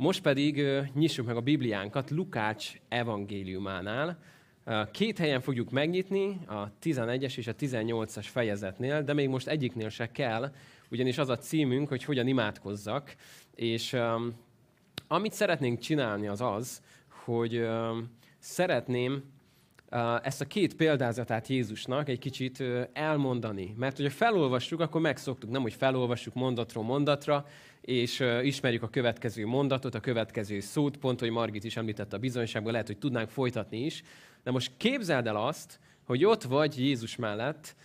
Most pedig nyissuk meg a Bibliánkat Lukács evangéliumánál. Két helyen fogjuk megnyitni, a 11-es és a 18-as fejezetnél, de még most egyiknél se kell, ugyanis az a címünk, hogy hogyan imádkozzak, és um, amit szeretnénk csinálni az az, hogy um, szeretném ezt a két példázatát Jézusnak egy kicsit elmondani. Mert hogyha felolvassuk, akkor megszoktuk, nem, hogy felolvassuk mondatról mondatra, és ismerjük a következő mondatot, a következő szót, pont, hogy Margit is említette a bizonyságban, lehet, hogy tudnánk folytatni is. De most képzeld el azt, hogy ott vagy Jézus mellett,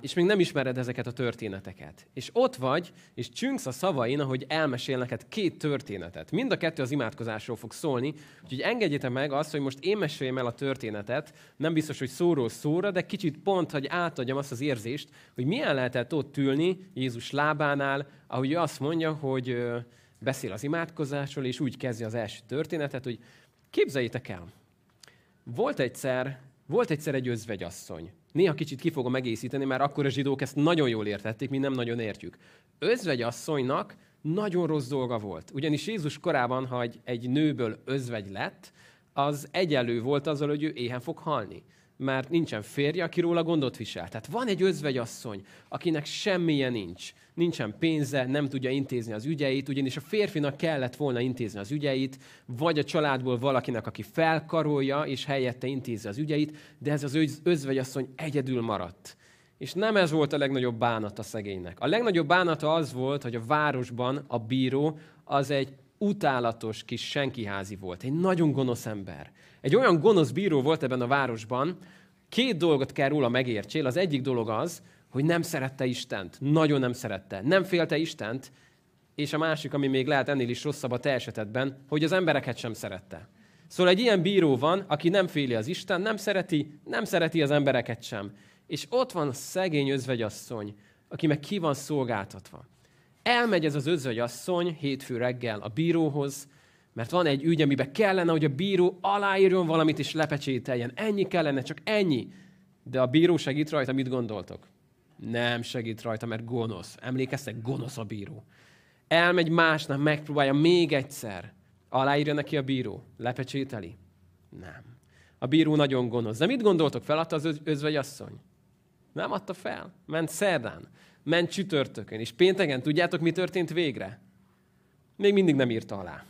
és még nem ismered ezeket a történeteket. És ott vagy, és csüngsz a szavain, ahogy elmesél neked két történetet. Mind a kettő az imádkozásról fog szólni, úgyhogy engedjétek meg azt, hogy most én meséljem el a történetet, nem biztos, hogy szóról szóra, de kicsit pont, hogy átadjam azt az érzést, hogy milyen lehetett ott ülni Jézus lábánál, ahogy ő azt mondja, hogy beszél az imádkozásról, és úgy kezdi az első történetet, hogy képzeljétek el, volt egyszer, volt egyszer egy özvegyasszony, Néha kicsit ki fogom egészíteni, mert akkor a zsidók ezt nagyon jól értették, mi nem nagyon értjük. Özvegy asszonynak nagyon rossz dolga volt. Ugyanis Jézus korában, ha egy, nőből özvegy lett, az egyelő volt azzal, hogy ő éhen fog halni mert nincsen férje, aki róla gondot visel. Tehát van egy özvegyasszony, akinek semmilyen nincs. Nincsen pénze, nem tudja intézni az ügyeit, ugyanis a férfinak kellett volna intézni az ügyeit, vagy a családból valakinek, aki felkarolja, és helyette intézi az ügyeit, de ez az özvegyasszony egyedül maradt. És nem ez volt a legnagyobb bánat a szegénynek. A legnagyobb bánata az volt, hogy a városban a bíró az egy utálatos kis senkiházi volt, egy nagyon gonosz ember. Egy olyan gonosz bíró volt ebben a városban, két dolgot kell róla megértsél. Az egyik dolog az, hogy nem szerette Istent. Nagyon nem szerette. Nem félte Istent, és a másik, ami még lehet ennél is rosszabb a te esetedben, hogy az embereket sem szerette. Szóval egy ilyen bíró van, aki nem féli az Isten, nem szereti, nem szereti az embereket sem. És ott van a szegény özvegyasszony, aki meg ki van szolgáltatva. Elmegy ez az özvegyasszony hétfő reggel a bíróhoz, mert van egy ügy, amiben kellene, hogy a bíró aláírjon valamit és lepecsételjen. Ennyi kellene, csak ennyi. De a bíró segít rajta, mit gondoltok? Nem segít rajta, mert gonosz. Emlékeztek, gonosz a bíró. Elmegy másnap, megpróbálja még egyszer. Aláírja neki a bíró. Lepecsételi? Nem. A bíró nagyon gonosz. De mit gondoltok, feladta az özvegyasszony? Nem adta fel. Ment szerdán, ment csütörtökön, és pénteken tudjátok, mi történt végre? Még mindig nem írta alá.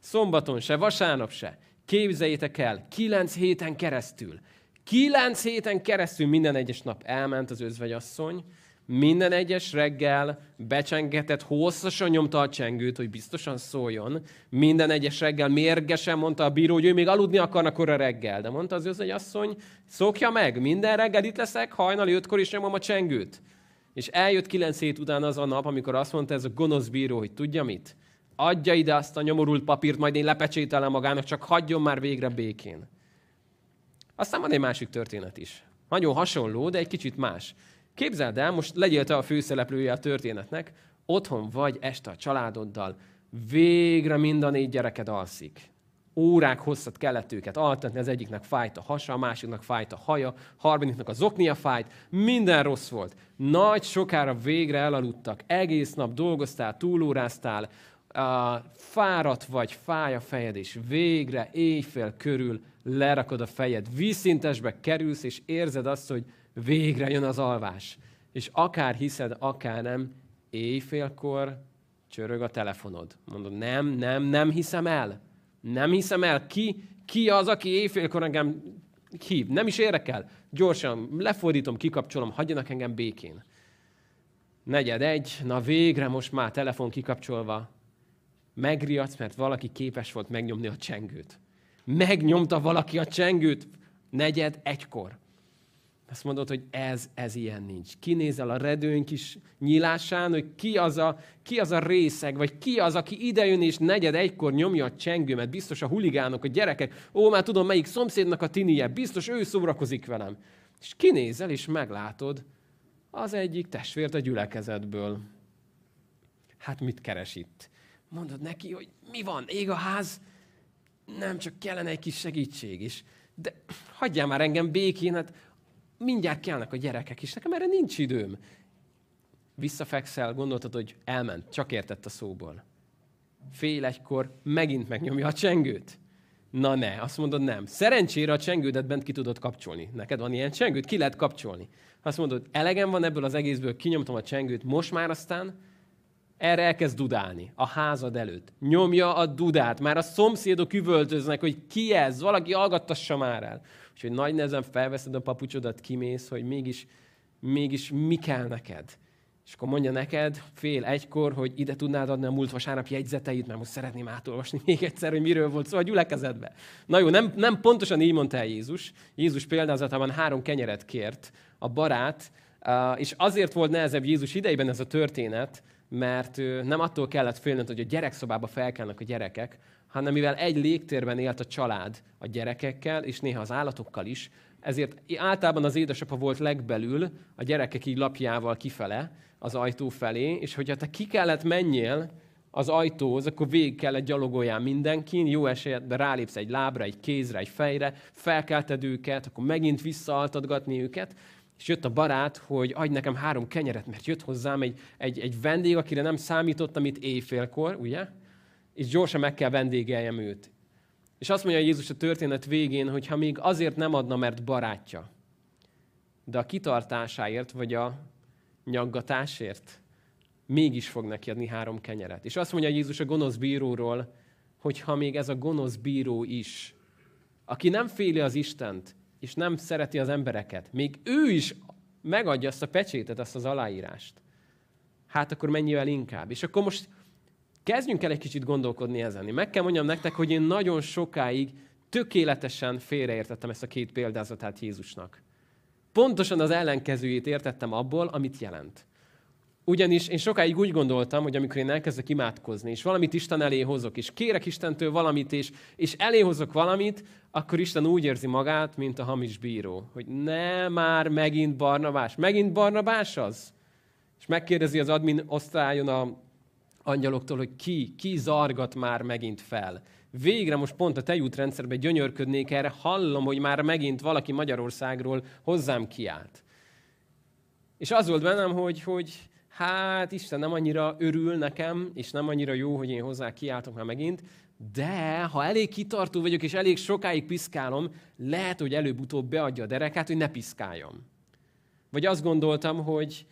Szombaton se, vasárnap se. Képzeljétek el, kilenc héten keresztül. Kilenc héten keresztül minden egyes nap elment az özvegyasszony, minden egyes reggel becsengetett, hosszasan nyomta a csengőt, hogy biztosan szóljon. Minden egyes reggel mérgesen mondta a bíró, hogy ő még aludni akarna a reggel. De mondta az özvegyasszony, szokja meg, minden reggel itt leszek, hajnali ötkor is nyomom a csengőt. És eljött kilenc hét után az a nap, amikor azt mondta ez a gonosz bíró, hogy tudja mit? adja ide azt a nyomorult papírt, majd én lepecsételem magának, csak hagyjon már végre békén. Aztán van egy másik történet is. Nagyon hasonló, de egy kicsit más. Képzeld el, most legyél te a főszereplője a történetnek, otthon vagy este a családoddal, végre mind a négy gyereked alszik. Órák hosszat kellett őket altatni, az egyiknek fájt a hasa, a másiknak fájt a haja, harmadiknak az oknia fájt, minden rossz volt. Nagy sokára végre elaludtak, egész nap dolgoztál, túlóráztál, uh, fáradt vagy, fáj a fejed, és végre éjfél körül lerakod a fejed, vízszintesbe kerülsz, és érzed azt, hogy végre jön az alvás. És akár hiszed, akár nem, éjfélkor csörög a telefonod. Mondod, nem, nem, nem hiszem el. Nem hiszem el. Ki, ki az, aki éjfélkor engem hív? Nem is érdekel. Gyorsan lefordítom, kikapcsolom, hagyjanak engem békén. Negyed egy, na végre most már telefon kikapcsolva, megriadsz, mert valaki képes volt megnyomni a csengőt. Megnyomta valaki a csengőt negyed egykor. Azt mondod, hogy ez, ez ilyen nincs. Kinézel a redőny kis nyílásán, hogy ki az, a, ki az a részeg, vagy ki az, aki idejön és negyed egykor nyomja a csengőmet. Biztos a huligánok, a gyerekek, ó, már tudom, melyik szomszédnak a tinie, biztos ő szórakozik velem. És kinézel, és meglátod az egyik testvért a gyülekezetből. Hát mit keres itt? Mondod neki, hogy mi van, ég a ház, nem csak kellene egy kis segítség is. De hagyjál már engem békén, hát mindjárt kellnek a gyerekek is, nekem erre nincs időm. Visszafekszel, gondoltad, hogy elment, csak értett a szóból. fél egykor megint megnyomja a csengőt. Na ne, azt mondod nem. Szerencsére a csengődet bent ki tudod kapcsolni. Neked van ilyen csengőt, ki lehet kapcsolni. Azt mondod, elegem van ebből az egészből, kinyomtam a csengőt, most már aztán erre elkezd dudálni a házad előtt. Nyomja a dudát, már a szomszédok üvöltöznek, hogy ki ez, valaki hallgattassa már el. Úgyhogy nagy nehezen felveszed a papucsodat, kimész, hogy mégis, mégis mi kell neked. És akkor mondja neked fél egykor, hogy ide tudnád adni a múlt vasárnap jegyzeteit, mert most szeretném átolvasni még egyszer, hogy miről volt szó a gyülekezetbe. Na jó, nem, nem pontosan így mondta el Jézus. Jézus példázatában három kenyeret kért a barát, és azért volt nehezebb Jézus idejében ez a történet, mert nem attól kellett félned, hogy a gyerekszobába felkelnek a gyerekek, hanem mivel egy légtérben élt a család a gyerekekkel, és néha az állatokkal is, ezért általában az édesapa volt legbelül, a gyerekek így lapjával kifele, az ajtó felé, és hogyha te ki kellett menjél az ajtóhoz, akkor végig kellett gyalogoljál mindenkin, jó esetben rálépsz egy lábra, egy kézre, egy fejre, felkelted őket, akkor megint visszaaltatgatni őket, és jött a barát, hogy adj nekem három kenyeret, mert jött hozzám egy, egy, egy vendég, akire nem számítottam itt éjfélkor, ugye? És gyorsan meg kell vendégeljem őt. És azt mondja Jézus a történet végén, hogy ha még azért nem adna, mert barátja, de a kitartásáért, vagy a nyaggatásért mégis fog neki adni három kenyeret. És azt mondja Jézus a gonosz bíróról, hogy ha még ez a gonosz bíró is, aki nem féli az Istent, és nem szereti az embereket, még ő is megadja azt a pecsétet, azt az aláírást, hát akkor mennyivel inkább. És akkor most kezdjünk el egy kicsit gondolkodni ezen. Meg kell mondjam nektek, hogy én nagyon sokáig tökéletesen félreértettem ezt a két példázatát Jézusnak. Pontosan az ellenkezőjét értettem abból, amit jelent. Ugyanis én sokáig úgy gondoltam, hogy amikor én elkezdek imádkozni, és valamit Isten elé hozok, és kérek Istentől valamit, és, és elé hozok valamit, akkor Isten úgy érzi magát, mint a hamis bíró. Hogy ne már megint Barnabás. Megint Barnabás az? És megkérdezi az admin osztályon a angyaloktól, hogy ki, ki zargat már megint fel. Végre most pont a tejútrendszerben gyönyörködnék erre, hallom, hogy már megint valaki Magyarországról hozzám kiált. És az volt bennem, hogy, hogy hát Isten nem annyira örül nekem, és nem annyira jó, hogy én hozzá kiáltok már megint, de ha elég kitartó vagyok, és elég sokáig piszkálom, lehet, hogy előbb-utóbb beadja a derekát, hogy ne piszkáljam. Vagy azt gondoltam, hogy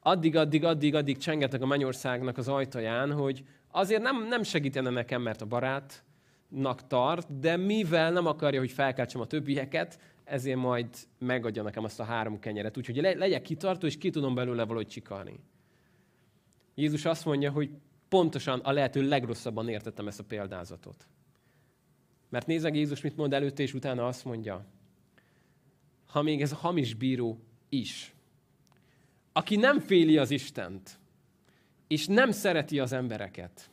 addig, addig, addig, addig csengetek a mennyországnak az ajtaján, hogy azért nem, nem segítene nekem, mert a barátnak tart, de mivel nem akarja, hogy felkeltsem a többieket, ezért majd megadja nekem azt a három kenyeret. Úgyhogy legyek kitartó, és ki tudom belőle valahogy csikarni. Jézus azt mondja, hogy pontosan a lehető legrosszabban értettem ezt a példázatot. Mert nézzek Jézus mit mond előtte, és utána azt mondja, ha még ez a hamis bíró is, aki nem féli az Istent, és nem szereti az embereket,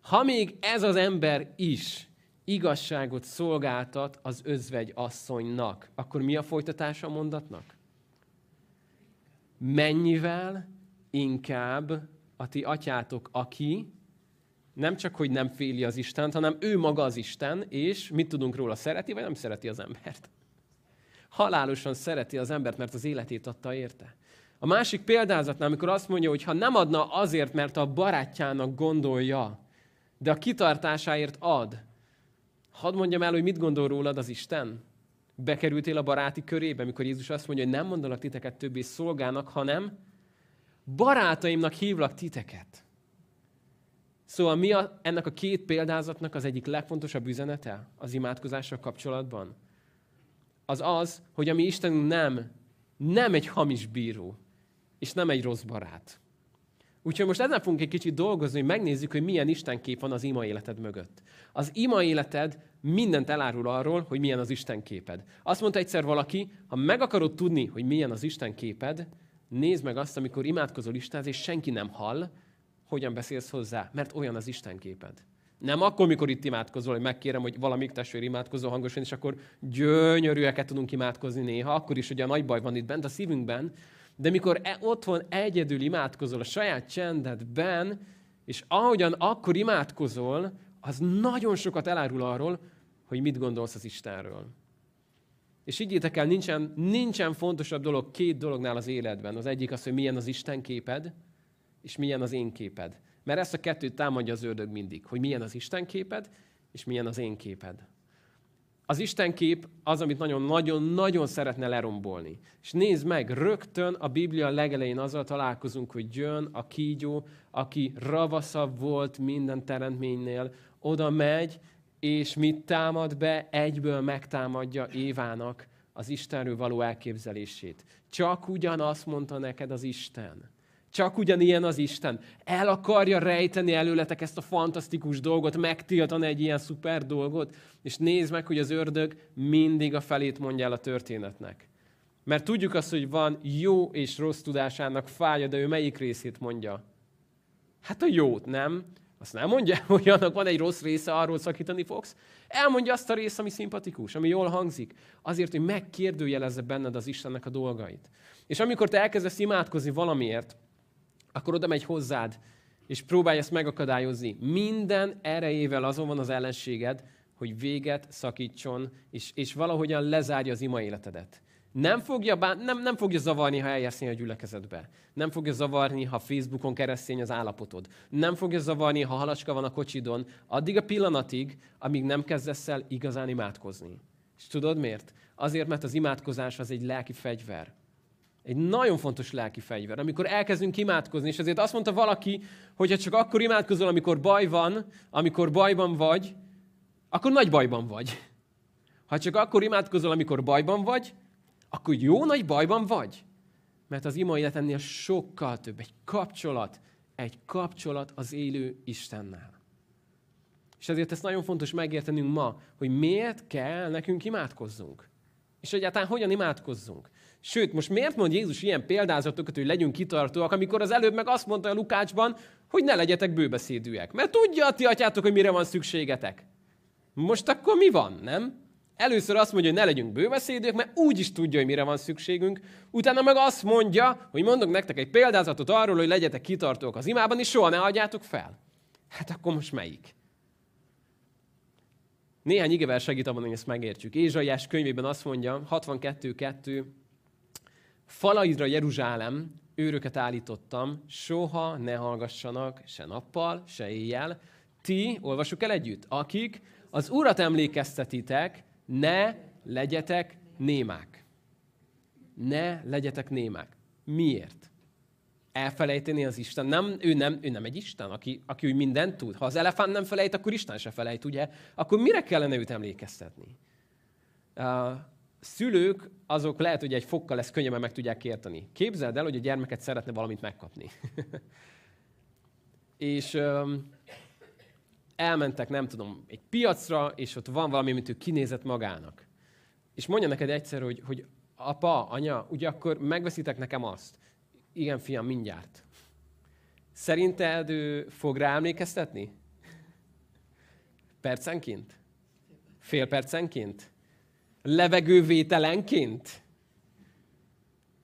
ha még ez az ember is igazságot szolgáltat az özvegy asszonynak, akkor mi a folytatása a mondatnak? Mennyivel inkább a ti atyátok, aki nem csak, hogy nem féli az Istent, hanem ő maga az Isten, és mit tudunk róla, szereti vagy nem szereti az embert? Halálosan szereti az embert, mert az életét adta érte. A másik példázatnál, amikor azt mondja, hogy ha nem adna azért, mert a barátjának gondolja, de a kitartásáért ad, hadd mondjam el, hogy mit gondol rólad az Isten? Bekerültél a baráti körébe, amikor Jézus azt mondja, hogy nem mondanak titeket többé szolgának, hanem barátaimnak hívlak titeket. Szóval mi a, ennek a két példázatnak az egyik legfontosabb üzenete az imádkozással kapcsolatban? Az az, hogy a mi Istenünk nem, nem egy hamis bíró, és nem egy rossz barát. Úgyhogy most ezen fogunk egy kicsit dolgozni, hogy megnézzük, hogy milyen Istenkép van az ima életed mögött. Az ima életed mindent elárul arról, hogy milyen az Istenképed. Azt mondta egyszer valaki, ha meg akarod tudni, hogy milyen az Istenképed, nézd meg azt, amikor imádkozol Istenhez, és senki nem hall, hogyan beszélsz hozzá, mert olyan az Isten képed. Nem akkor, mikor itt imádkozol, hogy megkérem, hogy valamik testvér imádkozol hangosan, és akkor gyönyörűeket tudunk imádkozni néha, akkor is, hogy a nagy baj van itt bent a szívünkben, de mikor e, otthon egyedül imádkozol a saját csendedben, és ahogyan akkor imádkozol, az nagyon sokat elárul arról, hogy mit gondolsz az Istenről. És higgyétek el, nincsen, nincsen fontosabb dolog két dolognál az életben. Az egyik az, hogy milyen az Isten képed, és milyen az én képed. Mert ezt a kettőt támadja az ördög mindig, hogy milyen az Isten képed, és milyen az én képed. Az Isten kép az, amit nagyon-nagyon-nagyon szeretne lerombolni. És nézd meg, rögtön a Biblia legelején azzal találkozunk, hogy jön a kígyó, aki ravaszabb volt minden teremtménynél, oda megy, és mit támad be? Egyből megtámadja Évának az Istenről való elképzelését. Csak ugyanazt mondta neked az Isten. Csak ugyanilyen az Isten. El akarja rejteni előletek ezt a fantasztikus dolgot, megtiltani egy ilyen szuper dolgot, és nézd meg, hogy az ördög mindig a felét mondja el a történetnek. Mert tudjuk azt, hogy van jó és rossz tudásának fája, de ő melyik részét mondja? Hát a jót, nem? Azt nem mondja, hogy annak van egy rossz része, arról szakítani fogsz. Elmondja azt a részt, ami szimpatikus, ami jól hangzik. Azért, hogy megkérdőjelezze benned az Istennek a dolgait. És amikor te elkezdesz imádkozni valamiért, akkor oda megy hozzád, és próbálja ezt megakadályozni. Minden erejével azon van az ellenséged, hogy véget szakítson, és, és valahogyan lezárja az ima életedet. Nem fogja, bán, nem, nem fogja zavarni, ha eljársz a gyülekezetbe. Nem fogja zavarni, ha Facebookon keresztény az állapotod. Nem fogja zavarni, ha halacska van a kocsidon. Addig a pillanatig, amíg nem kezdesz el igazán imádkozni. És tudod miért? Azért, mert az imádkozás az egy lelki fegyver. Egy nagyon fontos lelki fegyver. Amikor elkezdünk imádkozni, és azért azt mondta valaki, hogy ha csak akkor imádkozol, amikor baj van, amikor bajban vagy, akkor nagy bajban vagy. Ha csak akkor imádkozol, amikor bajban vagy, akkor jó nagy bajban vagy. Mert az ima életennél sokkal több. Egy kapcsolat, egy kapcsolat az élő Istennel. És ezért ezt nagyon fontos megértenünk ma, hogy miért kell nekünk imádkozzunk. És egyáltalán hogyan imádkozzunk. Sőt, most miért mond Jézus ilyen példázatokat, hogy legyünk kitartóak, amikor az előbb meg azt mondta a Lukácsban, hogy ne legyetek bőbeszédűek. Mert tudja a ti atyátok, hogy mire van szükségetek. Most akkor mi van, nem? Először azt mondja, hogy ne legyünk bőbeszédők, mert úgy is tudja, hogy mire van szükségünk. Utána meg azt mondja, hogy mondok nektek egy példázatot arról, hogy legyetek kitartók az imában, és soha ne adjátok fel. Hát akkor most melyik? Néhány igevel segít abban, hogy ezt megértsük. Ézsaiás könyvében azt mondja, 62.2, Falaidra Jeruzsálem, őröket állítottam, soha ne hallgassanak se nappal, se éjjel. Ti, olvassuk el együtt, akik az Urat emlékeztetitek, ne legyetek némák. Ne legyetek némák. Miért? Elfelejteni az Isten. Nem, ő, nem, ő nem egy Isten, aki, aki úgy mindent tud. Ha az elefánt nem felejt, akkor Isten se felejt, ugye? Akkor mire kellene őt emlékeztetni? Uh, szülők azok lehet, hogy egy fokkal ezt könnyebben meg tudják érteni. Képzeld el, hogy a gyermeket szeretne valamit megkapni. és um, elmentek, nem tudom, egy piacra, és ott van valami, amit ő kinézett magának. És mondja neked egyszer, hogy, hogy apa, anya, ugye akkor megveszitek nekem azt. Igen, fiam, mindjárt. Szerinted ő fog rá emlékeztetni? Percenként? Fél percenként? Levegővételenként?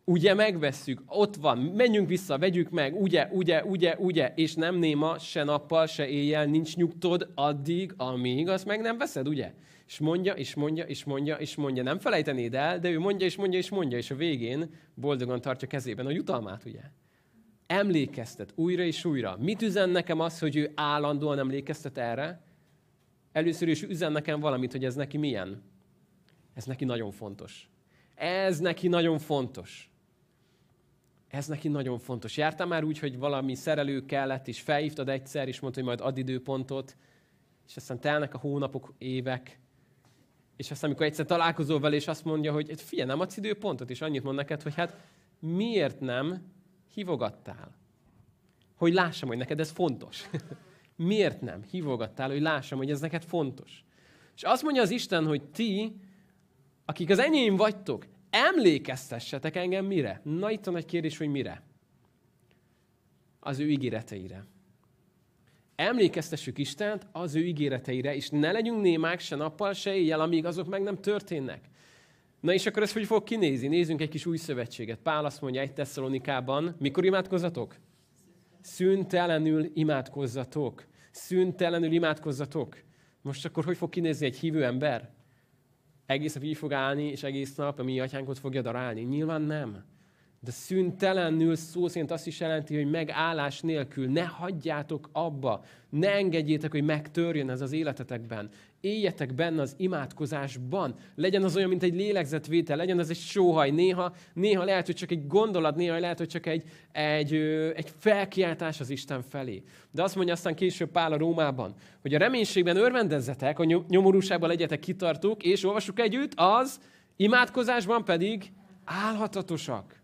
Ugye megvesszük, ott van, menjünk vissza, vegyük meg, ugye, ugye, ugye, ugye, és nem néma, se nappal, se éjjel, nincs nyugtod addig, amíg azt meg nem veszed, ugye? És mondja, és mondja, és mondja, és mondja. Nem felejtenéd el, de ő mondja, és mondja, és mondja, és a végén boldogan tartja kezében a jutalmát, ugye? Emlékeztet újra és újra. Mit üzen nekem az, hogy ő állandóan emlékeztet erre? Először is üzen nekem valamit, hogy ez neki milyen? Ez neki nagyon fontos. Ez neki nagyon fontos. Ez neki nagyon fontos. Jártam már úgy, hogy valami szerelő kellett, és felhívtad egyszer, és mondta, hogy majd ad időpontot, és aztán telnek a hónapok, évek, és aztán, amikor egyszer találkozol vele, és azt mondja, hogy hát figyelj, nem adsz időpontot, és annyit mond neked, hogy hát miért nem hívogattál? Hogy lássam, hogy neked ez fontos. miért nem hívogattál, hogy lássam, hogy ez neked fontos? És azt mondja az Isten, hogy ti, akik az enyém vagytok, emlékeztessetek engem mire? Na itt van egy kérdés, hogy mire? Az ő ígéreteire. Emlékeztessük Istent az ő ígéreteire, és ne legyünk némák se nappal, se éjjel, amíg azok meg nem történnek. Na és akkor ez hogy fog kinézni? Nézzünk egy kis új szövetséget. Pál azt mondja egy Tesszalonikában, mikor imádkozzatok? Szüntelenül imádkozzatok. Szüntelenül imádkozzatok. Most akkor hogy fog kinézni egy hívő ember? Egész nap így fog állni, és egész nap a mi atyánkot fogja darálni? Nyilván nem. De szüntelenül szó szerint azt is jelenti, hogy megállás nélkül. Ne hagyjátok abba. Ne engedjétek, hogy megtörjön ez az életetekben. Éljetek benne az imádkozásban. Legyen az olyan, mint egy lélegzetvétel, legyen az egy sóhaj. Néha, néha lehet, hogy csak egy gondolat, néha lehet, hogy csak egy, egy, egy felkiáltás az Isten felé. De azt mondja aztán később Pál a Rómában, hogy a reménységben örvendezzetek, a nyomorúságban legyetek kitartók, és olvassuk együtt, az imádkozásban pedig álhatatosak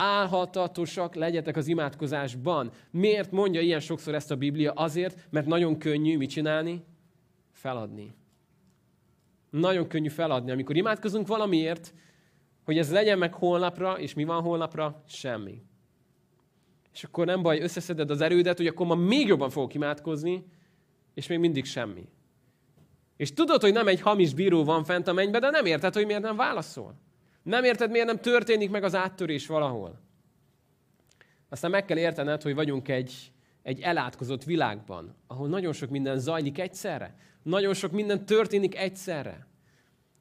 álhatatosak legyetek az imádkozásban. Miért mondja ilyen sokszor ezt a Biblia? Azért, mert nagyon könnyű mit csinálni? Feladni. Nagyon könnyű feladni. Amikor imádkozunk valamiért, hogy ez legyen meg holnapra, és mi van holnapra? Semmi. És akkor nem baj, összeszeded az erődet, hogy akkor ma még jobban fogok imádkozni, és még mindig semmi. És tudod, hogy nem egy hamis bíró van fent a mennybe, de nem érted, hogy miért nem válaszol. Nem érted, miért nem történik meg az áttörés valahol. Aztán meg kell értened, hogy vagyunk egy, egy elátkozott világban, ahol nagyon sok minden zajlik egyszerre. Nagyon sok minden történik egyszerre.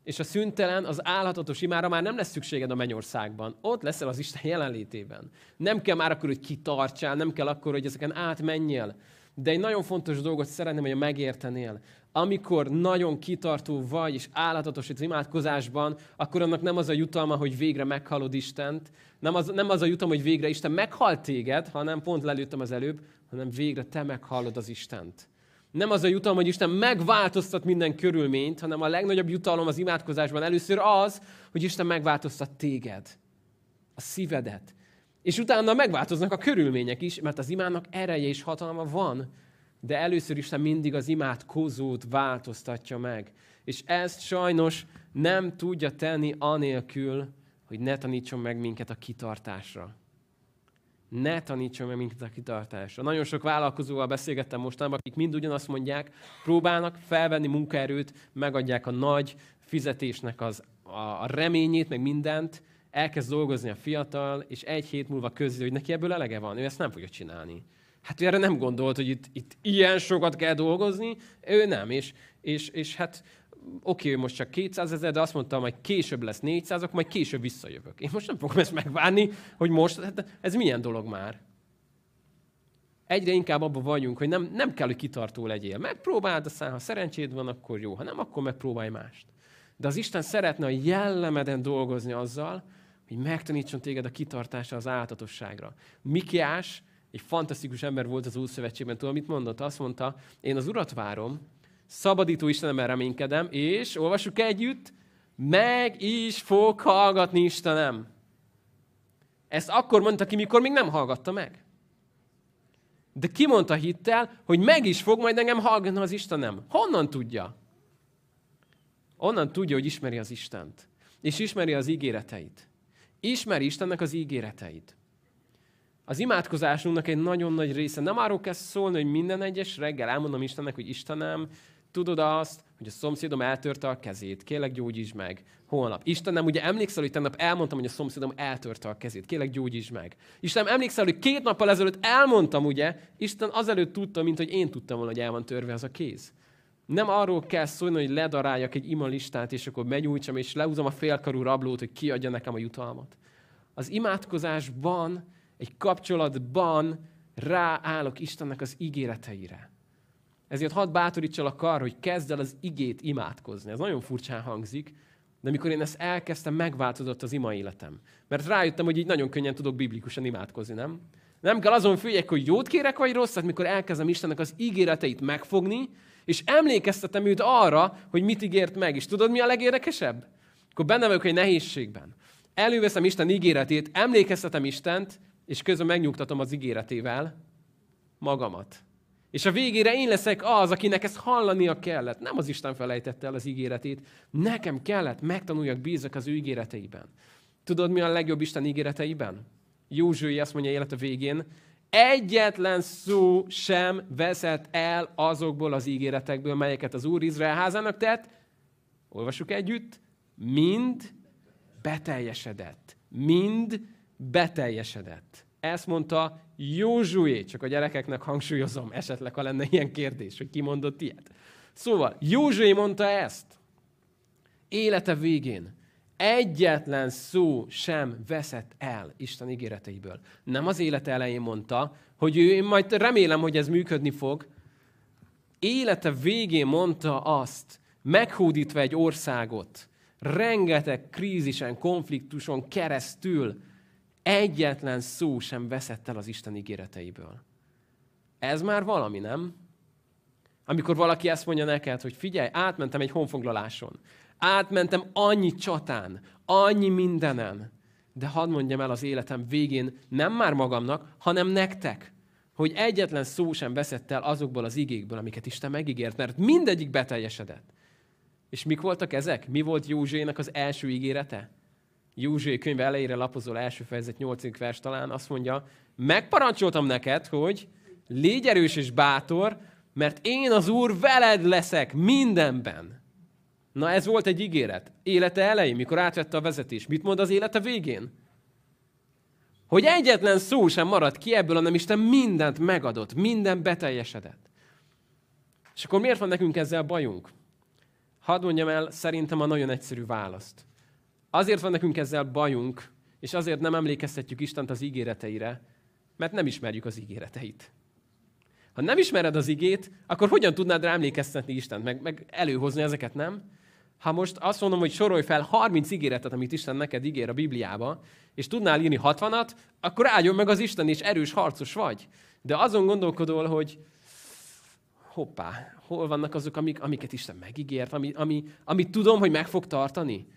És a szüntelen, az állhatatos imára már nem lesz szükséged a mennyországban. Ott leszel az Isten jelenlétében. Nem kell már akkor, hogy kitartsál, nem kell akkor, hogy ezeken átmenjél. De egy nagyon fontos dolgot szeretném, hogy megértenél amikor nagyon kitartó vagy, és állatotos imádkozásban, akkor annak nem az a jutalma, hogy végre meghalod Istent, nem az, nem az a jutalma, hogy végre Isten meghalt téged, hanem pont lelőttem az előbb, hanem végre te meghallod az Istent. Nem az a jutalom, hogy Isten megváltoztat minden körülményt, hanem a legnagyobb jutalom az imádkozásban először az, hogy Isten megváltoztat téged, a szívedet. És utána megváltoznak a körülmények is, mert az imának ereje és hatalma van, de először is mindig az imádkozót változtatja meg. És ezt sajnos nem tudja tenni anélkül, hogy ne tanítson meg minket a kitartásra. Ne tanítson meg minket a kitartásra. Nagyon sok vállalkozóval beszélgettem mostanában, akik mind ugyanazt mondják, próbálnak felvenni munkaerőt, megadják a nagy fizetésnek az, a reményét, meg mindent, elkezd dolgozni a fiatal, és egy hét múlva közli, hogy neki ebből elege van, ő ezt nem fogja csinálni. Hát ő erre nem gondolt, hogy itt, itt ilyen sokat kell dolgozni, ő nem, és, és, és hát oké, okay, most csak 200 ezer, de azt mondtam, hogy később lesz 400, akkor majd később visszajövök. Én most nem fogom ezt megvárni, hogy most, hát ez milyen dolog már? Egyre inkább abban vagyunk, hogy nem, nem kell, hogy kitartó legyél. Megpróbáld, aztán ha szerencséd van, akkor jó, ha nem, akkor megpróbálj mást. De az Isten szeretne a jellemeden dolgozni azzal, hogy megtanítson téged a kitartásra, az áltatosságra. Mikiás egy fantasztikus ember volt az Úrszövetségben. Tudom, mit mondott? Azt mondta, én az Urat várom, szabadító Istenemben reménykedem, és olvassuk együtt, meg is fog hallgatni Istenem. Ezt akkor mondta ki, mikor még nem hallgatta meg. De ki mondta hittel, hogy meg is fog majd engem hallgatni az Istenem. Honnan tudja? Onnan tudja, hogy ismeri az Istent. És ismeri az ígéreteit. Ismeri Istennek az ígéreteit. Az imádkozásunknak egy nagyon nagy része nem arról kezd szólni, hogy minden egyes reggel elmondom Istennek, hogy Istenem, tudod azt, hogy a szomszédom eltörte a kezét, kérlek gyógyítsd meg. Holnap. Istenem, ugye emlékszel, hogy tegnap elmondtam, hogy a szomszédom eltörte a kezét, kérlek gyógyítsd meg. Istenem, emlékszel, hogy két nappal ezelőtt elmondtam, ugye, Isten azelőtt tudta, mint hogy én tudtam volna, hogy el van törve az a kéz. Nem arról kell szólni, hogy ledaráljak egy ima listát, és akkor megnyújtsam, és leúzom a félkarú rablót, hogy kiadja nekem a jutalmat. Az imádkozásban egy kapcsolatban ráállok Istennek az ígéreteire. Ezért hadd bátorítsalak arra, hogy kezd el az igét imádkozni. Ez nagyon furcsán hangzik, de amikor én ezt elkezdtem, megváltozott az ima életem. Mert rájöttem, hogy így nagyon könnyen tudok biblikusan imádkozni, nem? Nem kell azon figyeljek, hogy jót kérek, vagy rosszat, mikor elkezdem Istennek az ígéreteit megfogni, és emlékeztetem őt arra, hogy mit ígért meg. És tudod, mi a legérdekesebb? Akkor benne vagyok egy nehézségben. Előveszem Isten ígéretét, emlékeztetem Istent, és közben megnyugtatom az ígéretével magamat. És a végére én leszek az, akinek ezt hallania kellett. Nem az Isten felejtette el az ígéretét. Nekem kellett megtanuljak bízak az ő ígéreteiben. Tudod, mi a legjobb Isten ígéreteiben? Józsui azt mondja élet a végén, egyetlen szó sem veszett el azokból az ígéretekből, melyeket az Úr Izrael házának tett. Olvassuk együtt. Mind beteljesedett. Mind beteljesedett. Ezt mondta Józsué, csak a gyerekeknek hangsúlyozom, esetleg ha lenne ilyen kérdés, hogy ki mondott ilyet. Szóval Józsué mondta ezt. Élete végén Egyetlen szó sem veszett el Isten ígéreteiből. Nem az élet elején mondta, hogy ő, én majd remélem, hogy ez működni fog. Élete végén mondta azt, meghódítva egy országot, rengeteg krízisen, konfliktuson keresztül egyetlen szó sem veszett el az Isten ígéreteiből. Ez már valami, nem? Amikor valaki ezt mondja neked, hogy figyelj, átmentem egy honfoglaláson, átmentem annyi csatán, annyi mindenen, de hadd mondjam el az életem végén nem már magamnak, hanem nektek, hogy egyetlen szó sem veszett el azokból az igékből, amiket Isten megígért, mert mindegyik beteljesedett. És mik voltak ezek? Mi volt Józsének az első ígérete? Józsé könyve elejére lapozol, első fejezet, 8. vers talán, azt mondja, megparancsoltam neked, hogy légy erős és bátor, mert én az Úr veled leszek mindenben. Na ez volt egy ígéret. Élete elején, mikor átvette a vezetés. Mit mond az élete végén? Hogy egyetlen szó sem maradt ki ebből, hanem Isten mindent megadott, minden beteljesedett. És akkor miért van nekünk ezzel bajunk? Hadd mondjam el szerintem a nagyon egyszerű választ. Azért van nekünk ezzel bajunk, és azért nem emlékeztetjük Istent az ígéreteire, mert nem ismerjük az ígéreteit. Ha nem ismered az igét, akkor hogyan tudnád rá emlékeztetni Istent, meg, meg előhozni ezeket, nem? Ha most azt mondom, hogy sorolj fel 30 ígéretet, amit Isten neked ígér a Bibliába, és tudnál írni 60-at, akkor álljon meg az Isten, és erős harcos vagy. De azon gondolkodol, hogy hoppá, hol vannak azok, amik, amiket Isten megígért, ami, ami, amit tudom, hogy meg fog tartani,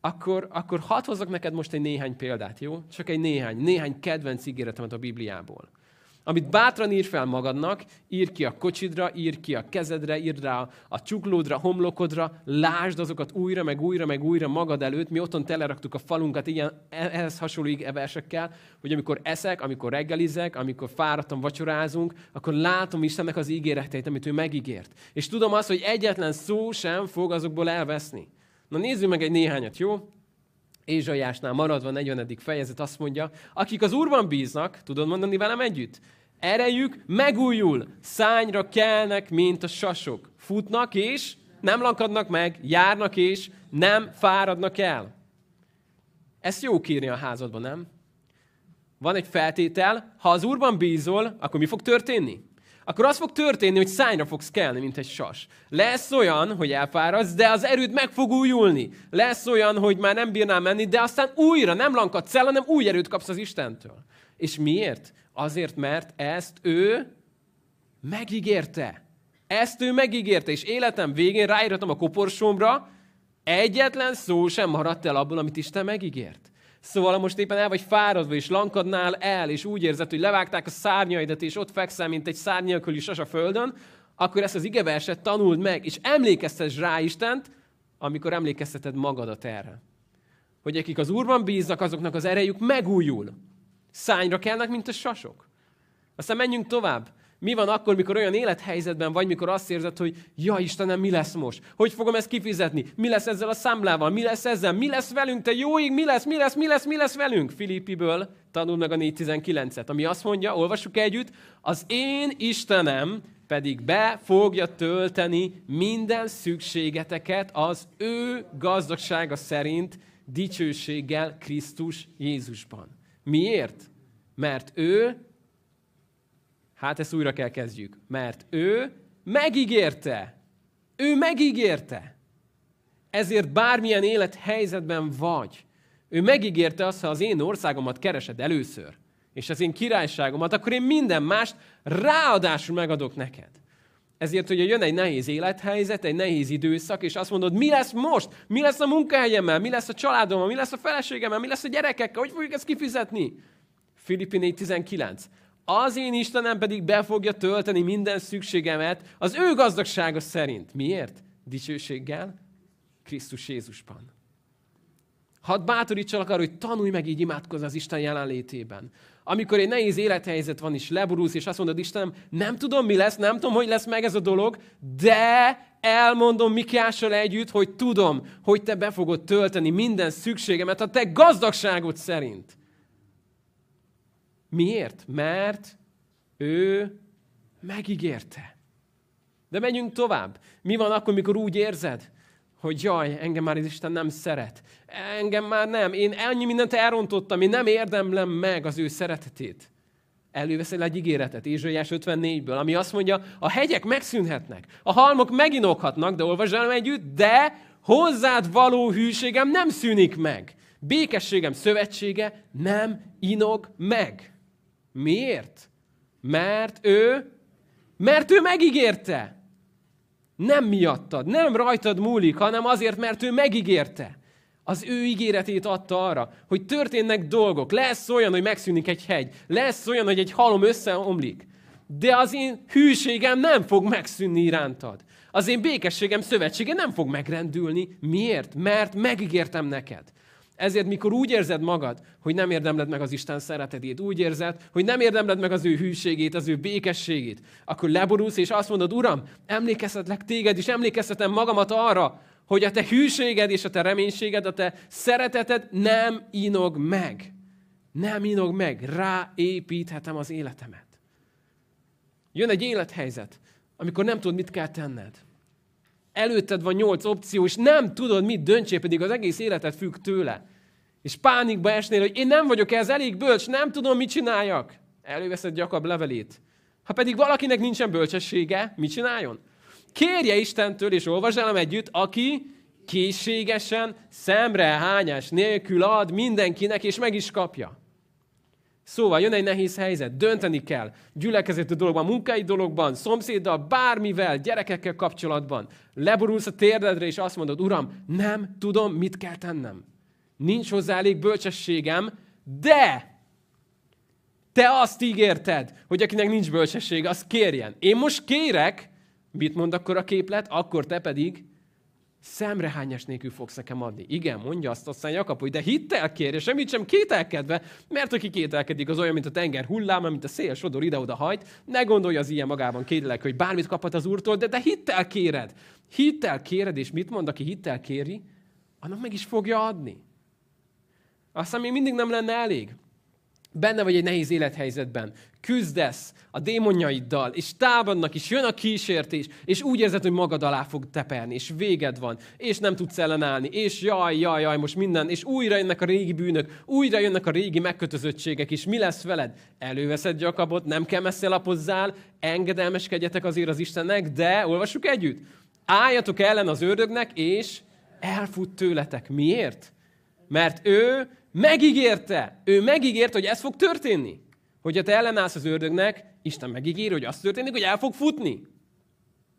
akkor, akkor hadd hozzak neked most egy néhány példát, jó? Csak egy néhány, néhány kedvenc ígéretemet a Bibliából amit bátran ír fel magadnak, ír ki a kocsidra, ír ki a kezedre, ír rá a csuklódra, homlokodra, lásd azokat újra, meg újra, meg újra magad előtt. Mi otthon teleraktuk a falunkat ilyen, ehhez hasonló versekkel, hogy amikor eszek, amikor reggelizek, amikor fáradtam, vacsorázunk, akkor látom Istennek az ígéreteit, amit ő megígért. És tudom azt, hogy egyetlen szó sem fog azokból elveszni. Na nézzük meg egy néhányat, jó? Ézsaiásnál maradva 40. fejezet azt mondja, akik az Úrban bíznak, tudod mondani velem együtt? Erejük megújul, szányra kelnek, mint a sasok. Futnak és nem lankadnak meg, járnak és nem fáradnak el. Ezt jó kírni a házadban, nem? Van egy feltétel, ha az Úrban bízol, akkor mi fog történni? Akkor az fog történni, hogy szányra fogsz kelni, mint egy sas. Lesz olyan, hogy elfáradsz, de az erőd meg fog újulni. Lesz olyan, hogy már nem bírnál menni, de aztán újra nem lankadsz el, hanem új erőt kapsz az Istentől. És miért? Azért, mert ezt ő megígérte. Ezt ő megígérte, és életem végén ráírhatom a koporsómra, egyetlen szó sem maradt el abból, amit Isten megígért. Szóval, most éppen el vagy fáradva, és lankadnál el, és úgy érzed, hogy levágták a szárnyaidat, és ott fekszel, mint egy szárnyalköli sas a földön, akkor ezt az igeverset tanuld meg, és emlékeztess rá Istent, amikor emlékezteted magadat erre. Hogy akik az Úrban bíznak, azoknak az erejük megújul. Szányra kelnek, mint a sasok. Aztán menjünk tovább. Mi van akkor, mikor olyan élethelyzetben vagy, mikor azt érzed, hogy ja Istenem, mi lesz most? Hogy fogom ezt kifizetni? Mi lesz ezzel a számlával? Mi lesz ezzel? Mi lesz velünk? Te jó ég, mi lesz, mi lesz, mi lesz, mi lesz velünk? Filippiből tanul meg a 4.19-et, ami azt mondja, olvassuk együtt, az én Istenem pedig be fogja tölteni minden szükségeteket az ő gazdagsága szerint dicsőséggel Krisztus Jézusban. Miért? Mert ő, hát ezt újra kell kezdjük, mert ő megígérte. Ő megígérte. Ezért bármilyen élethelyzetben vagy, ő megígérte azt, ha az én országomat keresed először, és az én királyságomat, akkor én minden mást ráadásul megadok neked. Ezért, hogyha jön egy nehéz élethelyzet, egy nehéz időszak, és azt mondod, mi lesz most? Mi lesz a munkahelyemmel? Mi lesz a családommal? Mi lesz a feleségemmel? Mi lesz a gyerekekkel? Hogy fogjuk ezt kifizetni? Filippi 4.19. Az én Istenem pedig be fogja tölteni minden szükségemet az ő gazdagsága szerint. Miért? Dicsőséggel Krisztus Jézusban. Hadd bátorítsalak arra, hogy tanulj meg így imádkozni az Isten jelenlétében amikor egy nehéz élethelyzet van, és leborulsz, és azt mondod, Istenem, nem tudom, mi lesz, nem tudom, hogy lesz meg ez a dolog, de elmondom Mikással együtt, hogy tudom, hogy te be fogod tölteni minden szükségemet a te gazdagságod szerint. Miért? Mert ő megígérte. De menjünk tovább. Mi van akkor, mikor úgy érzed, hogy jaj, engem már az Isten nem szeret. Engem már nem. Én ennyi mindent elrontottam, én nem érdemlem meg az ő szeretetét. Előveszel egy ígéretet, Ézsaiás 54-ből, ami azt mondja, a hegyek megszűnhetnek, a halmok meginokhatnak, de olvasd el együtt, de hozzád való hűségem nem szűnik meg. Békességem szövetsége nem inog meg. Miért? Mert ő, mert ő megígérte. Nem miattad, nem rajtad múlik, hanem azért, mert ő megígérte. Az ő ígéretét adta arra, hogy történnek dolgok. Lesz olyan, hogy megszűnik egy hegy. Lesz olyan, hogy egy halom összeomlik. De az én hűségem nem fog megszűnni irántad. Az én békességem szövetsége nem fog megrendülni. Miért? Mert megígértem neked. Ezért, mikor úgy érzed magad, hogy nem érdemled meg az Isten szeretetét, úgy érzed, hogy nem érdemled meg az ő hűségét, az ő békességét, akkor leborulsz, és azt mondod, Uram, emlékeztetlek téged, és emlékeztetem magamat arra, hogy a te hűséged és a te reménységed, a te szereteted nem inog meg. Nem inog meg. Ráépíthetem az életemet. Jön egy élethelyzet, amikor nem tudod, mit kell tenned. Előtted van nyolc opció, és nem tudod, mit döntsél, pedig az egész életed függ tőle. És pánikba esnél, hogy én nem vagyok ez elég bölcs, nem tudom, mit csináljak. Előveszed Jakab levelét. Ha pedig valakinek nincsen bölcsessége, mit csináljon? Kérje Istentől, és olvasd el együtt, aki készségesen, szemre hányás nélkül ad mindenkinek, és meg is kapja. Szóval jön egy nehéz helyzet, dönteni kell. Gyülekezeti dologban, munkai dologban, szomszéddal, bármivel, gyerekekkel kapcsolatban. Leborulsz a térdedre, és azt mondod, Uram, nem tudom, mit kell tennem. Nincs hozzá elég bölcsességem, de te azt ígérted, hogy akinek nincs bölcsessége, az kérjen. Én most kérek, mit mond akkor a képlet? Akkor te pedig szemrehányás nélkül fogsz nekem adni. Igen, mondja azt aztán Jakab, hogy de hittel kér, és semmit sem kételkedve, mert aki kételkedik, az olyan, mint a tenger hullám, mint a szél sodor ide-oda hajt. Ne gondolj az ilyen magában kételek, hogy bármit kaphat az úrtól, de te hittel kéred. Hittel kéred, és mit mond, aki hittel kéri, annak meg is fogja adni. Aztán még mindig nem lenne elég. Benne vagy egy nehéz élethelyzetben küzdesz a démonjaiddal, és támadnak is, jön a kísértés, és úgy érzed, hogy magad alá fog teperni, és véged van, és nem tudsz ellenállni, és jaj, jaj, jaj, most minden, és újra jönnek a régi bűnök, újra jönnek a régi megkötözöttségek, és mi lesz veled? Előveszed Jakabot, nem kell messze lapozzál, engedelmeskedjetek azért az Istennek, de, olvassuk együtt, álljatok ellen az ördögnek, és elfut tőletek. Miért? Mert ő megígérte, ő megígérte, hogy ez fog történni. Hogyha te ellenállsz az ördögnek, Isten megígéri, hogy az történik, hogy el fog futni.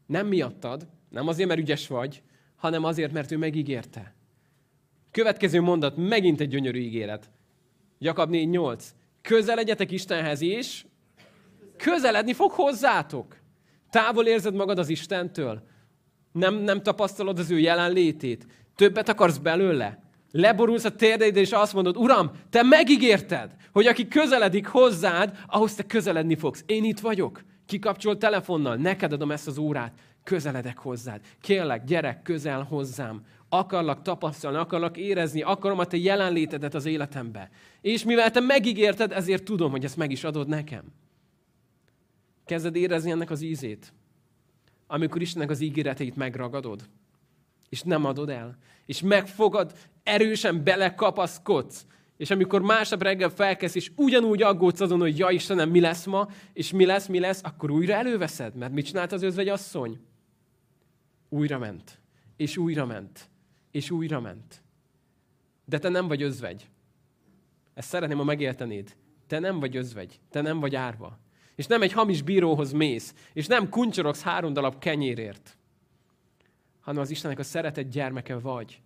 Nem miattad, nem azért, mert ügyes vagy, hanem azért, mert ő megígérte. Következő mondat, megint egy gyönyörű ígéret. Jakab 4.8. Közeledjetek Istenhez, és közeledni fog hozzátok. Távol érzed magad az Istentől. Nem, nem tapasztalod az ő jelenlétét. Többet akarsz belőle. Leborulsz a térdeidre, és azt mondod, Uram, te megígérted, hogy aki közeledik hozzád, ahhoz te közeledni fogsz. Én itt vagyok. Kikapcsol telefonnal, neked adom ezt az órát, közeledek hozzád. Kérlek, gyerek közel hozzám. Akarlak tapasztalni, akarlak érezni, akarom a te jelenlétedet az életembe. És mivel te megígérted, ezért tudom, hogy ezt meg is adod nekem. Kezded érezni ennek az ízét. Amikor Istennek az ígéreteit megragadod, és nem adod el, és megfogad, erősen belekapaszkodsz, és amikor másnap reggel felkezd, és ugyanúgy aggódsz azon, hogy ja Istenem, mi lesz ma, és mi lesz, mi lesz, akkor újra előveszed. Mert mit csinált az özvegy asszony? Újra ment. És újra ment. És újra ment. De te nem vagy özvegy. Ezt szeretném, ha megértenéd. Te nem vagy özvegy. Te nem vagy árva. És nem egy hamis bíróhoz mész. És nem kuncsorogsz három darab kenyérért. Hanem az Istennek a szeretett gyermeke vagy.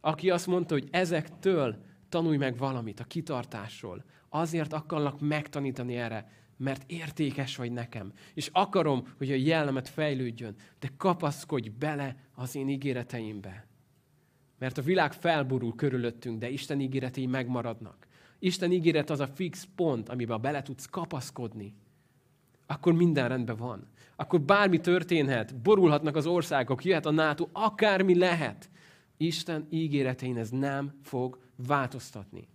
Aki azt mondta, hogy ezektől tanulj meg valamit a kitartásról. Azért akarlak megtanítani erre, mert értékes vagy nekem. És akarom, hogy a jellemet fejlődjön, de kapaszkodj bele az én ígéreteimbe. Mert a világ felborul körülöttünk, de Isten ígéretei megmaradnak. Isten ígéret az a fix pont, amiben bele tudsz kapaszkodni. Akkor minden rendben van. Akkor bármi történhet, borulhatnak az országok, jöhet a NATO, akármi lehet. Isten ígéretein ez nem fog változtatni.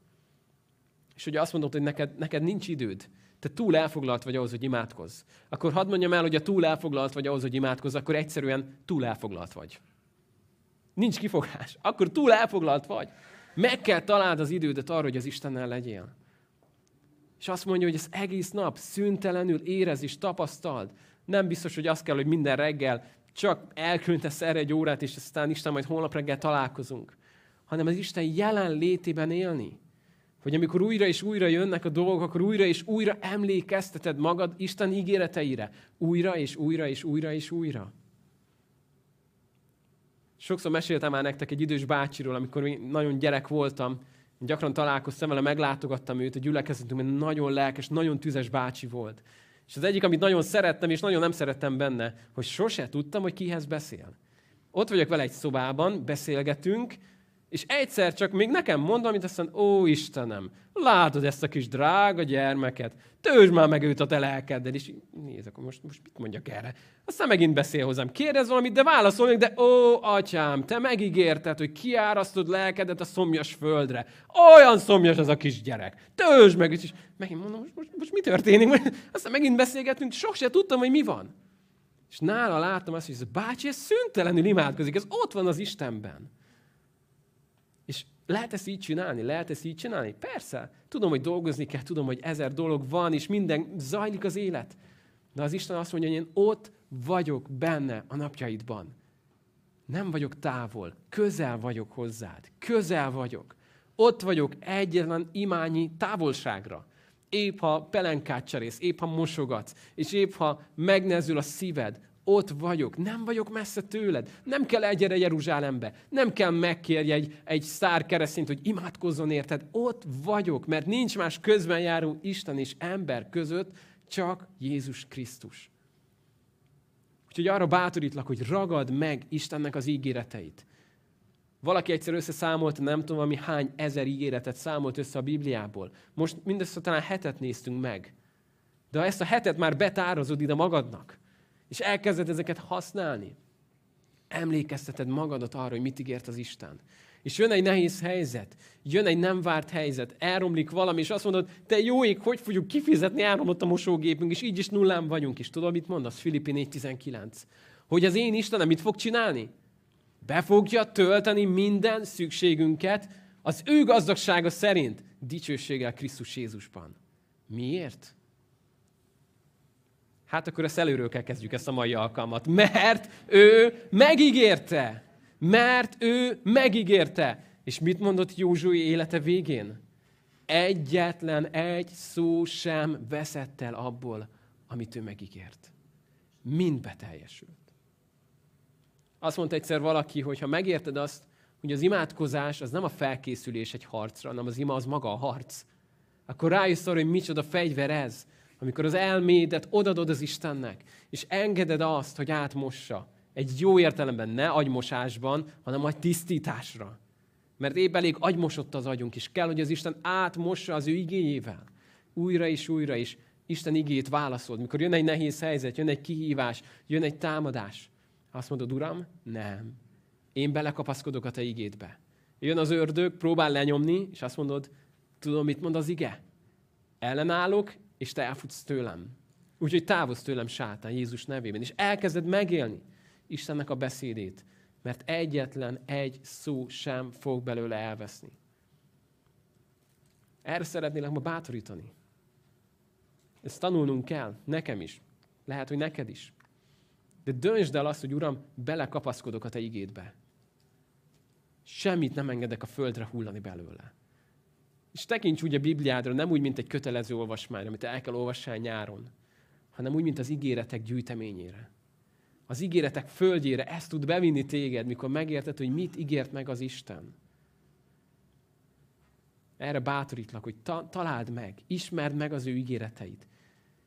És ugye azt mondod, hogy neked, neked nincs időd, te túl elfoglalt vagy ahhoz, hogy imádkozz. Akkor hadd mondjam el, hogy a túl elfoglalt vagy ahhoz, hogy imádkozz, akkor egyszerűen túl elfoglalt vagy. Nincs kifogás. Akkor túl elfoglalt vagy. Meg kell találd az idődet arra, hogy az Istennel legyél. És azt mondja, hogy ez egész nap szüntelenül érez és tapasztald. Nem biztos, hogy az kell, hogy minden reggel csak elkülönítesz erre egy órát, és aztán Isten majd holnap reggel találkozunk. Hanem az Isten jelen létében élni. Hogy amikor újra és újra jönnek a dolgok, akkor újra és újra emlékezteted magad Isten ígéreteire. Újra és újra és újra és újra. Sokszor meséltem már nektek egy idős bácsiról, amikor még nagyon gyerek voltam, gyakran találkoztam vele, meglátogattam őt a gyülekezetünkben, nagyon lelkes, nagyon tüzes bácsi volt. És az egyik, amit nagyon szerettem, és nagyon nem szerettem benne, hogy sose tudtam, hogy kihez beszél. Ott vagyok vele egy szobában, beszélgetünk, és egyszer csak még nekem mondom, amit azt mondja, ó Istenem, látod ezt a kis drága gyermeket, tőzs már meg őt a te lelkeddel, és nézd, akkor most, most mit mondjak erre? Aztán megint beszél hozzám, kérdez valamit, de válaszolnék, de ó, atyám, te megígérted, hogy kiárasztod lelkedet a szomjas földre. Olyan szomjas az a kis gyerek. Tőzs meg, és megint mondom, most, most, most mi történik? Aztán megint beszélgetünk, sok tudtam, hogy mi van. És nála láttam azt, hogy ez a bácsi ez szüntelenül imádkozik, ez ott van az Istenben. Lehet ezt így csinálni? Lehet ezt így csinálni? Persze. Tudom, hogy dolgozni kell, tudom, hogy ezer dolog van, és minden zajlik az élet. De az Isten azt mondja, hogy én ott vagyok benne a napjaidban. Nem vagyok távol, közel vagyok hozzád. Közel vagyok. Ott vagyok egyetlen imányi távolságra. Épp ha pelenkát cserész, épp ha mosogatsz, és épp ha megnezül a szíved, ott vagyok, nem vagyok messze tőled. Nem kell egyre Jeruzsálembe. Nem kell megkérj egy, egy szár keresztényt, hogy imádkozzon érted. Ott vagyok, mert nincs más közben járó Isten és ember között, csak Jézus Krisztus. Úgyhogy arra bátorítlak, hogy ragad meg Istennek az ígéreteit. Valaki egyszer összeszámolt, nem tudom, ami hány ezer ígéretet számolt össze a Bibliából. Most mindezt talán hetet néztünk meg. De ha ezt a hetet már betározod ide magadnak, és elkezded ezeket használni, emlékezteted magadat arra, hogy mit ígért az Isten. És jön egy nehéz helyzet, jön egy nem várt helyzet, elromlik valami, és azt mondod, te jó ég, hogy fogjuk kifizetni, elromlott a mosógépünk, és így is nullán vagyunk. És tudod, mit mondasz? Filippi 4.19. Hogy az én Istenem mit fog csinálni? Be fogja tölteni minden szükségünket az ő gazdagsága szerint, dicsőséggel Krisztus Jézusban. Miért? Hát akkor ezt előről kell kezdjük ezt a mai alkalmat. Mert ő megígérte. Mert ő megígérte. És mit mondott Józsui élete végén? Egyetlen egy szó sem veszett el abból, amit ő megígért. Mind beteljesült. Azt mondta egyszer valaki, hogy ha megérted azt, hogy az imádkozás az nem a felkészülés egy harcra, hanem az ima az maga a harc, akkor rájössz arra, hogy micsoda fegyver ez, amikor az elmédet odadod az Istennek, és engeded azt, hogy átmossa, egy jó értelemben ne agymosásban, hanem a tisztításra. Mert épp elég agymosott az agyunk, és kell, hogy az Isten átmossa az ő igényével. Újra és újra is Isten igét válaszol. Mikor jön egy nehéz helyzet, jön egy kihívás, jön egy támadás, azt mondod, Uram, nem. Én belekapaszkodok a te igétbe. Jön az ördög, próbál lenyomni, és azt mondod, tudom, mit mond az ige? Ellenállok, és te elfutsz tőlem. Úgyhogy távozz tőlem sátán Jézus nevében. És elkezded megélni Istennek a beszédét, mert egyetlen egy szó sem fog belőle elveszni. Erre szeretnélek ma bátorítani. Ezt tanulnunk kell, nekem is. Lehet, hogy neked is. De döntsd el azt, hogy Uram, belekapaszkodok a Te igédbe. Semmit nem engedek a földre hullani belőle. És tekints úgy a Bibliádra, nem úgy, mint egy kötelező olvasmány, amit el kell olvassál nyáron, hanem úgy, mint az ígéretek gyűjteményére. Az ígéretek földjére ezt tud bevinni téged, mikor megérted, hogy mit ígért meg az Isten. Erre bátorítlak, hogy ta- találd meg, ismerd meg az ő ígéreteit,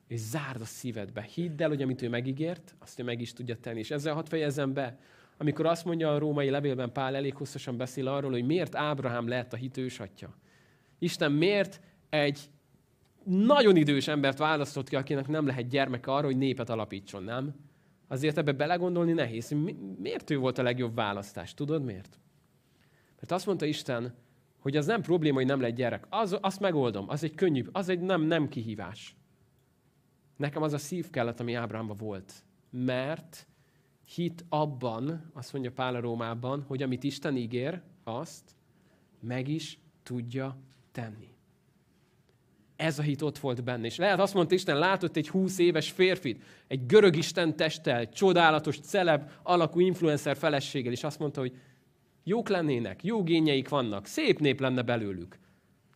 és zárd a szívedbe. Hidd el, hogy amit ő megígért, azt ő meg is tudja tenni. És ezzel hadd fejezem be, amikor azt mondja a római levélben Pál elég hosszasan beszél arról, hogy miért Ábrahám lett a hitős atya. Isten miért egy nagyon idős embert választott ki, akinek nem lehet gyermeke arra, hogy népet alapítson, nem? Azért ebbe belegondolni nehéz. Miért ő volt a legjobb választás? Tudod miért? Mert azt mondta Isten, hogy az nem probléma, hogy nem lehet gyerek. Az, azt megoldom. Az egy könnyű, az egy nem, nem kihívás. Nekem az a szív kellett, ami Ábrámban volt. Mert Hit abban, azt mondja Pál a Rómában, hogy amit Isten ígér, azt meg is tudja tenni. Ez a hit ott volt benne. És lehet azt mondta Isten, látott egy 20 éves férfit, egy görög Isten testtel, csodálatos, celeb, alakú influencer feleséggel, és azt mondta, hogy jók lennének, jó gényeik vannak, szép nép lenne belőlük.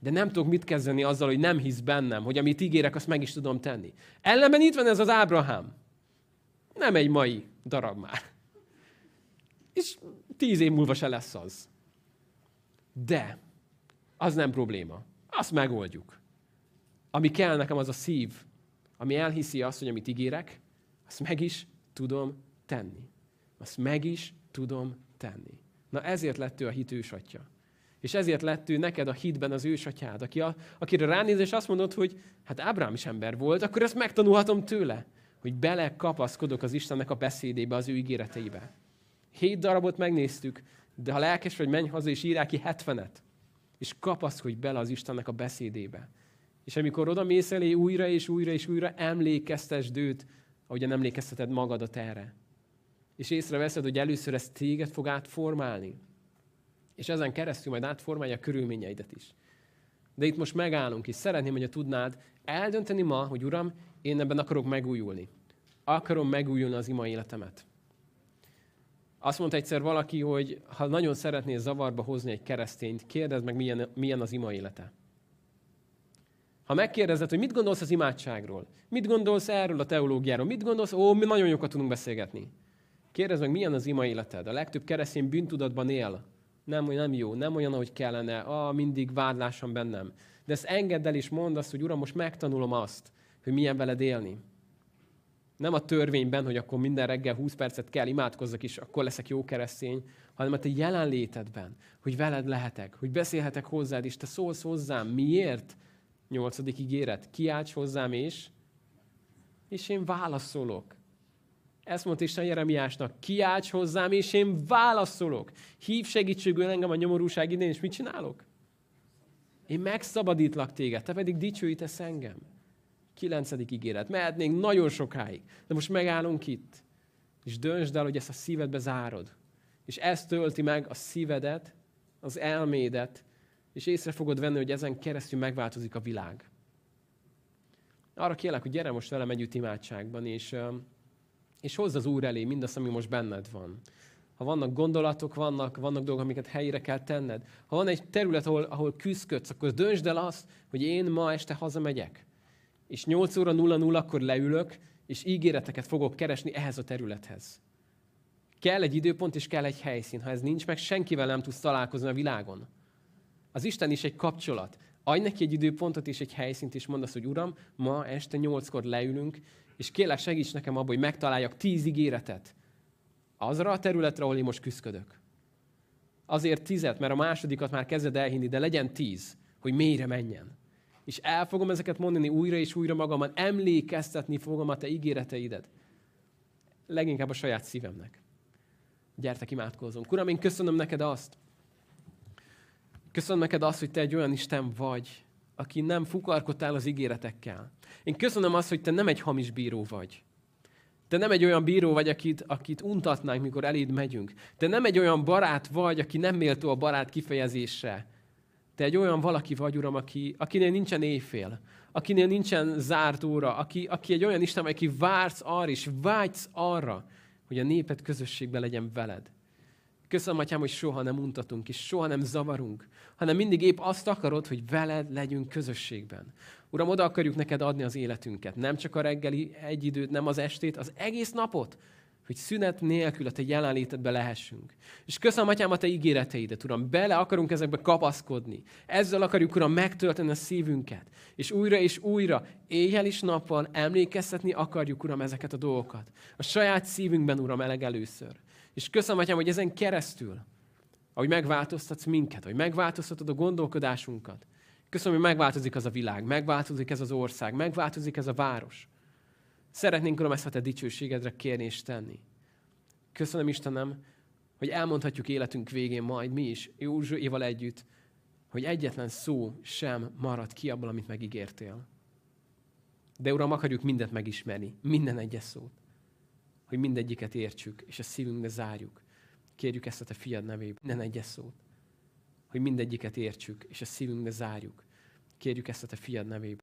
De nem tudok mit kezdeni azzal, hogy nem hisz bennem, hogy amit ígérek, azt meg is tudom tenni. Ellenben itt van ez az Ábrahám. Nem egy mai darab már. És tíz év múlva se lesz az. De az nem probléma. Azt megoldjuk. Ami kell nekem, az a szív, ami elhiszi azt, hogy amit ígérek, azt meg is tudom tenni. Azt meg is tudom tenni. Na ezért lett ő a hit ősatja. És ezért lett ő neked a hitben az ősatyád, aki a, akire ránéz, és azt mondod, hogy hát Ábrám is ember volt, akkor ezt megtanulhatom tőle, hogy bele kapaszkodok az Istennek a beszédébe, az ő ígéreteibe. Hét darabot megnéztük, de ha lelkes vagy, menj haza és írják ki hetvenet, és kapaszkodj bele az Istennek a beszédébe. És amikor oda mész elé újra és újra és újra, emlékeztesd őt, ahogyan emlékezteted magadat erre. És észreveszed, hogy először ez téged fog átformálni. És ezen keresztül majd átformálja a körülményeidet is. De itt most megállunk, és szeretném, hogy tudnád eldönteni ma, hogy Uram, én ebben akarok megújulni. Akarom megújulni az ima életemet. Azt mondta egyszer valaki, hogy ha nagyon szeretnél zavarba hozni egy keresztényt, kérdezd meg, milyen, milyen az ima élete. Ha megkérdezed, hogy mit gondolsz az imádságról, mit gondolsz erről a teológiáról, mit gondolsz, ó, mi nagyon jókat tudunk beszélgetni. Kérdezd meg, milyen az ima életed. A legtöbb keresztény bűntudatban él. Nem, nem jó, nem olyan, ahogy kellene, ah, mindig vádlásom bennem. De ezt engedd el és mondd azt, hogy Uram, most megtanulom azt, hogy milyen veled élni. Nem a törvényben, hogy akkor minden reggel 20 percet kell imádkozzak, és akkor leszek jó keresztény, hanem a te jelenlétedben, hogy veled lehetek, hogy beszélhetek hozzád, és te szólsz hozzám. Miért? Nyolcadik ígéret. Kiálts hozzám, és, és én válaszolok. Ezt mondta Isten Jeremiásnak, kiálts hozzám, és én válaszolok. Hív segítségül engem a nyomorúság idén, és mit csinálok? Én megszabadítlak téged, te pedig dicsőítesz engem. Kilencedik ígéret. Mehetnénk nagyon sokáig, de most megállunk itt. És döntsd el, hogy ezt a szívedbe zárod. És ez tölti meg a szívedet, az elmédet, és észre fogod venni, hogy ezen keresztül megváltozik a világ. Arra kérlek, hogy gyere most velem együtt imádságban, és, és hozz az Úr elé mindazt, ami most benned van. Ha vannak gondolatok, vannak, vannak dolgok, amiket helyre kell tenned. Ha van egy terület, ahol, ahol küzdködsz, akkor döntsd el azt, hogy én ma este hazamegyek. És 8 óra 00 akkor leülök, és ígéreteket fogok keresni ehhez a területhez. Kell egy időpont, és kell egy helyszín. Ha ez nincs meg, senkivel nem tudsz találkozni a világon. Az Isten is egy kapcsolat. Adj neki egy időpontot és egy helyszínt, és mondd azt, hogy Uram, ma este nyolckor leülünk, és kérlek segíts nekem abban, hogy megtaláljak tíz ígéretet. Azra a területre, ahol én most küzdök. Azért tizet, mert a másodikat már kezded elhinni, de legyen tíz, hogy mélyre menjen. És el fogom ezeket mondani újra és újra magamban, emlékeztetni fogom a te ígéreteidet. Leginkább a saját szívemnek. Gyertek, imádkozzunk. Uram, én köszönöm neked azt, Köszönöm neked azt, hogy te egy olyan Isten vagy, aki nem fukarkodtál az ígéretekkel. Én köszönöm azt, hogy te nem egy hamis bíró vagy. Te nem egy olyan bíró vagy, akit, akit untatnánk, mikor eléd megyünk. Te nem egy olyan barát vagy, aki nem méltó a barát kifejezésre. Te egy olyan valaki vagy, Uram, aki, akinél nincsen éjfél, akinél nincsen zárt óra, aki, aki egy olyan Isten, aki vársz arra, és vágysz arra, hogy a néped közösségben legyen veled. Köszönöm, Atyám, hogy soha nem untatunk, és soha nem zavarunk, hanem mindig épp azt akarod, hogy veled legyünk közösségben. Uram, oda akarjuk neked adni az életünket. Nem csak a reggeli egy időt, nem az estét, az egész napot, hogy szünet nélkül a te jelenlétedbe lehessünk. És köszönöm, Atyám, a te ígéreteidet, Uram, bele akarunk ezekbe kapaszkodni. Ezzel akarjuk, Uram, megtölteni a szívünket. És újra és újra, éjjel és nappal emlékeztetni akarjuk, Uram, ezeket a dolgokat. A saját szívünkben, Uram, eleg először. És köszönöm, Atyám, hogy ezen keresztül, ahogy megváltoztatsz minket, hogy megváltoztatod a gondolkodásunkat. Köszönöm, hogy megváltozik az a világ, megváltozik ez az ország, megváltozik ez a város. Szeretnénk, Uram, ezt a te dicsőségedre kérni és tenni. Köszönöm, Istenem, hogy elmondhatjuk életünk végén majd mi is, Józsuéval együtt, hogy egyetlen szó sem marad ki abból, amit megígértél. De Uram, akarjuk mindent megismerni, minden egyes szót. hogy mindegyiket értsük, és a szívünkbe zárjuk. Kérjük ezt a te fiad nevében, ne egyes szót. Hogy mindegyiket értsük, és a szívünkbe zárjuk. Kérjük ezt a te fiad nevében.